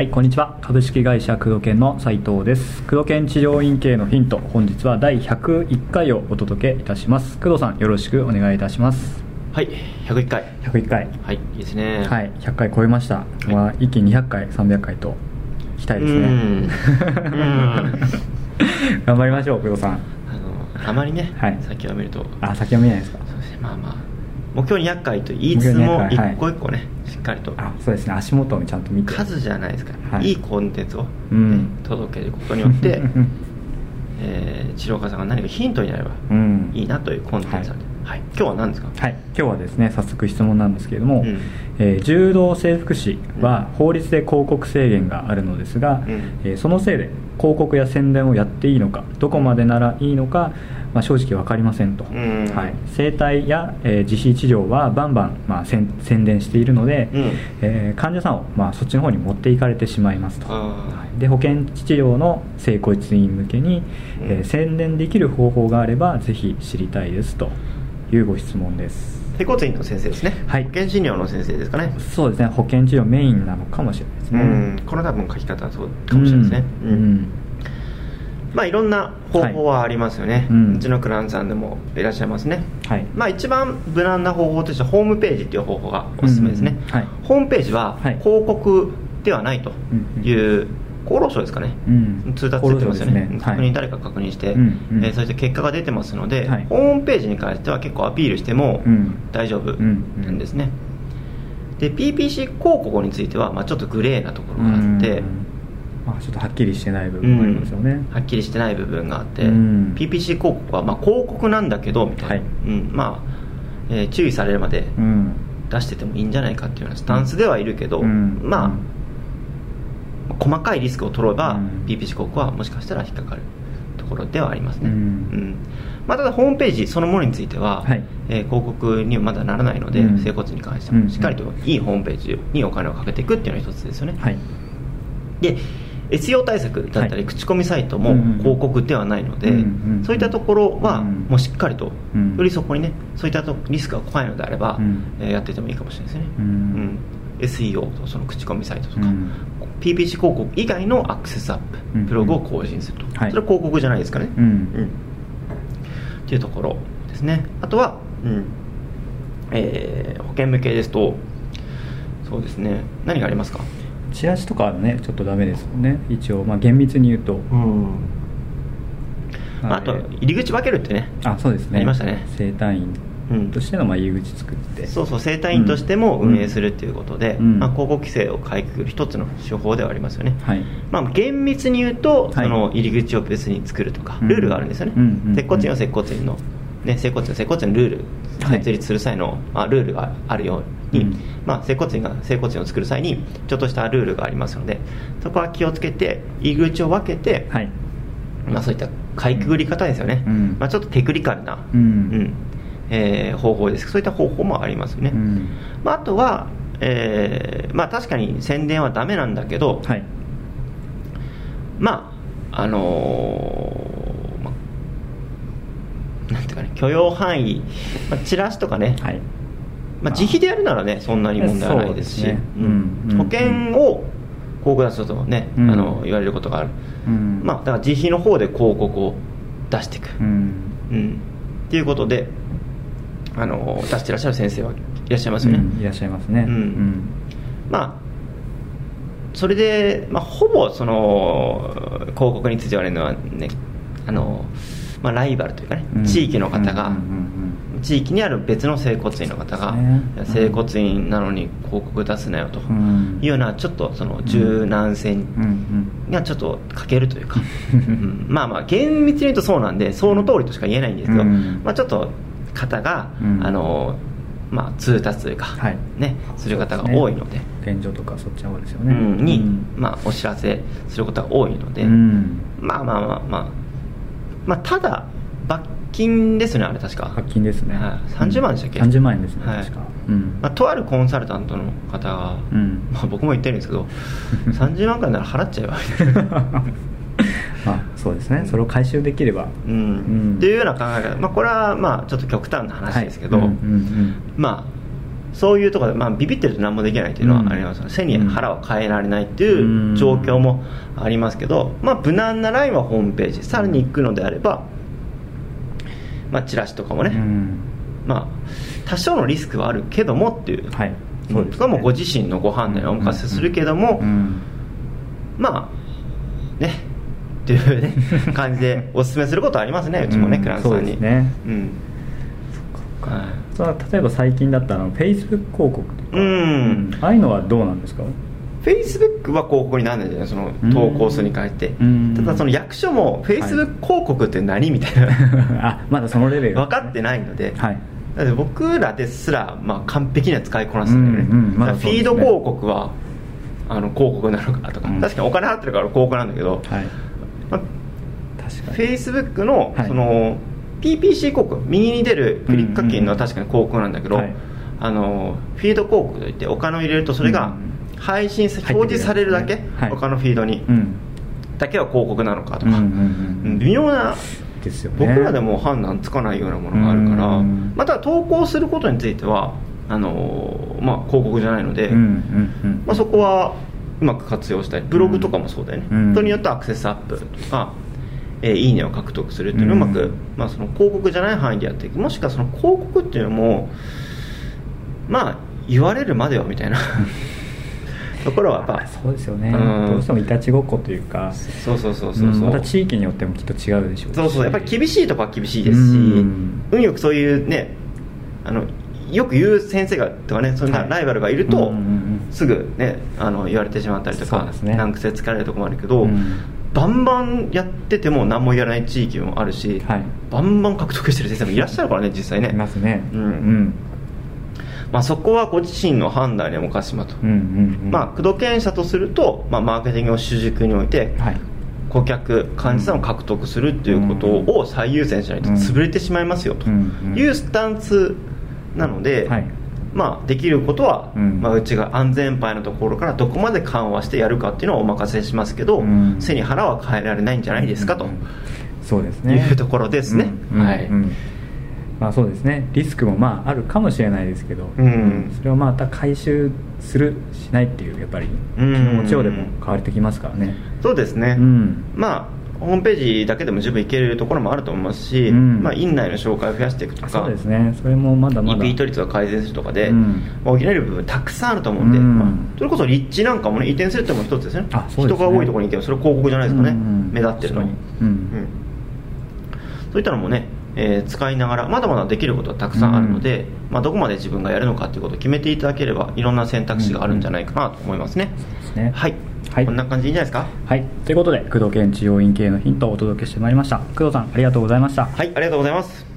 はい、こんにちは。株式会社工藤研の斉藤です。工藤研治療院系のヒント、本日は第101回をお届けいたします。工藤さん、よろしくお願いいたします。はい101回101回。はいいいですねはい、100回超えました。いまあ、一気に200回、300回と、いきたいですね。頑張りましょう、工藤さん。あまりね、はい。先を見ると。あ、先は見ないですか？そうですね。まあまあ目標200回と言いつつ目も標200回一個一個ね、しっかりと。あ、そうですね。足元をちゃんと見て。数じゃないですか、はい。い、いコンテンツを、ねうん。届けることによって、えー、治療家さんが何かヒントになればうん。いいなというコンテンツなんで、はい。今日は何ですか？はい、今日はですね早速質問なんですけれども、うん。えー柔道整復師は法律で広告制限があるのですが、うん。えーそのせいで広告や宣伝をやっていいのかどこまでならいいのか、まあ、正直分かりませんと、うん。はい、整体や、えー自費治療はバンバン、まあ、宣宣伝しているので、うん。えー患者さんを、まあ、そっちの方に持っていかれてしまいますと。あはい。で保険治療の整骨院向けに、えーうん宣伝できる方法があればぜひ知りたいですというご質問です。ー接骨院の先生ですね、はい。保険診療の先生ですかね。そうですね。保険治療メインなのかもしれないですうねん。この多分書き方はそうかもしれないですね、うん。うんまあいろんな方法はありますよね、はい。ううんちのクライアントさんでもいらっしゃいますね。はい。まあ一番無難な方法としてはホームページっていう方法がおすすめですね、うんうんはい。ホームページははい。広告ではないと。うんいう、厚労省ですかね、うん通達出てますよね。ね確認、はい。誰か確認して、うんうん。えーそして結果が出てますので、はい。ホームページに関しては結構アピールしてもうん。大丈夫なんですね、で PPC 広告については、まあ、ちょっとグレーなところがあって、うんまあ、ちょっとはっきりしてない部分もありますよね、はっきりしてない部分があって、うん。PPC 広告はまあ広告なんだけどみたいな、はい。うんまあえー注意されるまでうん。出しててもいいんじゃないかっていうようなスタンスではいるけど、うん。まあ、うん。細かいリスクを取れば、うん。PPC 広告はもしかしたら引っかかるところではありますね、うん。まあ、ただホームページそのものについては、はい。えー広告にはまだならないので、うん。整骨に関してうん。もしっかりといいホームページにお金をかけていくっていうのが一つですよね、はい。で SEO 対策だったり、はい。口コミサイトも広告ではないので、そういったところはうんもうしっかりと、うん。よりそこにねそういったとリスクが怖いのであれば、うん。えーやっててもいいかもしれないですね、うん。うん。SEO とその口コミサイトとか、うん。PPC 広告以外のアクセスアップ、うんブログを更新すると、はい。それは広告じゃないですかね、うん。うん。っていうところですね。あとは、うん。えー保険向けですとそうですね。何がありますか？チラシとかはねちょっとダメですもんね。一応まあ厳密に言うと、うん。まあ、あと入り口分けるってね。あそうですね。ありましたね。整体院うん。としてのまあ入り口作って。そうそう整体院としても運営するっていうことで、うん。まあ、広告規制をかいくぐる一つの手法ではありますよね、はい。まあ、厳密に言うと、はい。その入り口を別に作るとかうん。ルールがあるんですよね、うんうん接骨院は接骨院の、ね、整骨院は接骨院のルールはい設立する際の、まあ、ルールがあるように、うん。まあ、整骨院が整骨院を作る際にちょっとしたルールがありますのでそこは気をつけて入り口を分けて、はい。まあ、そういったかいくぐり方ですよね、うん。まあ、ちょっとテクニカルな、うん。えー方法です。そういった方法もありますよね、うん。まあ、あとは、えーまあ、確かに宣伝はダメなんだけど、はい。まああのーまあなんていうかね許容範囲、まあ、チラシとかね、はいまあ、自費でやるならねそんなに問題はないですし。そうですね。うん。うん保険を広告出すとね、うん。あの言われることがある、うん。まあ、だから自費の方で広告を出していく、うん。うん。っていうことであの出してらっしゃる先生はいらっしゃいますよね、うんいらっしゃいますね。うん。まあそれで、まあ、ほぼその広告について言われるのはねあの、まあ、ライバルというかね、うん。地域の方が、うんうん地域にある別の整骨院の方が、整骨院なのに広告出すなよとうん。いうようなちょっとその柔軟性がちょっと欠けるというか、うん。まあまあ厳密に言うとそうなんでその通りとしか言えないんですけど、うん。まあ、ちょっと方が、うん。あのまあ、通達というか、はい。ね、する方が多いので。現状とかそっちの方ですよね。うん。に、うん。まあ、お知らせすることが多いので、うん。まあまあまあまあ、まあ、ただ罰金ですねあれ確か。罰金ですね。はい。30万でしたっけ？30万円ですねはい。確か。うん。まあ、とあるコンサルタントの方が、うん。まあ、僕も言ってるんですけど 30万くらいなら払っちゃえばみたいな まあそうですね、それを回収できれば。うん。うん。っていうような考え方、まあ、これはまあちょっと極端な話ですけど、はい。うんうんうん。まあそういうところで、まあ、ビビってると何もできないっていうのはあります、背に腹を変えられないっていう状況もありますけど、まあ、無難なラインはホームページ。さらに行くのであれば、まあ、チラシとかもね、うん。まあ、多少のリスクはあるけどもっていう、はい。そうです、ね、もうご自身のご判断にお任せするけども、うん。まあね。っていうね 感じでお勧めすることはありますねうちもね、うんクランさんに。そうですね。うん。はい。例えば最近だったらあの Facebook 広告とか、うん。ああいうのはどうなんですか？フェイスブックは広告にならないじゃないそのうん投稿数に変えて。うん。ただその役所もフェイスブック広告って何みたいな。あまだそのレベル。分かってないので、はい。だって僕らですら、まあ、完璧には使いこなすんだよね、うんうんまだだからフィード広告はあの広告なのかとか、うん。確かにお金払ってるから広告なんだけど、はい。まあ確かに。フェイスブックのはい。その PPC 広告右に出るクリック課金のは確かに広告なんだけど、はい。あのフィード広告といってお金を入れるとそれがうん配信表示されるだけ、はい他のフィードに、うん。だけは広告なのかとか、うんうんうんうん。微妙なですよね僕らでも判断つかないようなものがあるから、うんまた投稿することについてはあの、まあ、広告じゃないので、うんうんうん。まあ、そこはうまく活用したい。ブログとかもそうだよね、うん。人によってはアクセスアップとか、えーいいねを獲得するっていうのをうまく、うんまあ、その広告じゃない範囲でやっていく。もしくはその広告っていうのもまあ言われるまではみたいな ところはやっぱそうですよね、うん。どうしてもいたちごっこというか。そうそうそうそうそう、ん。また地域によってもきっと違うでしょうし。そうそう。やっぱり厳しいとこは厳しいですし、うん。運よくそういうねあのよく言う先生がとかねそんなはい。ライバルがいると、すぐねあの言われてしまったりとか、ね。難癖つかれるところもあるけど、うん。バンバンやってても何もやらない地域もあるし、はい。バンバン獲得してる先生もいらっしゃるからね実際いね、ますね。うん。うんまあ、そこはご自身の判断にお任せしまと、うんうんうん。まあ工藤研者とすると、まあ、マーケティングを主軸において、はい。顧客患者さんを獲得するっていうことを最優先しないと潰れてしまいますよと。いうスタンスなので、はい。まあ、できることは、うん。まあ、うちが安全牌のところからどこまで緩和してやるかっていうのはお任せしますけど、うん。背に腹は変えられないんじゃないですかと。うん。そうですね。いうところですね、はい、うんまあそうですね。リスクもまああるかもしれないですけど、うん。それをまた回収するしないっていうやっぱり気うんの持ちようでも変わってきますからね。そうですね、うん。まあホームページだけでも十分いけるところもあると思いますし、うん。まあ、院内の紹介を増やしていくとかそうですね。それもまだまだリピート率を改善するとかで、うん。まあ、補える部分たくさんあると思うんで、うん。まあ、それこそ立地なんかもね移転するってのも一つですね。あそね。人が多いところに行けばそれは広告じゃないですかね、うんうん目立ってるのに。うん。うん。そういったのもね、えー使いながらまだまだできることはたくさんあるので、まあ、どこまで自分がやるのかということを決めていただければいろんな選択肢があるんじゃないかなと思いますね、ですね。はい、はい。こんな感じでいいんじゃないですか？はい。ということで工藤県治療院系のヒントをお届けしてまいりました。工藤さんありがとうございました。はいありがとうございます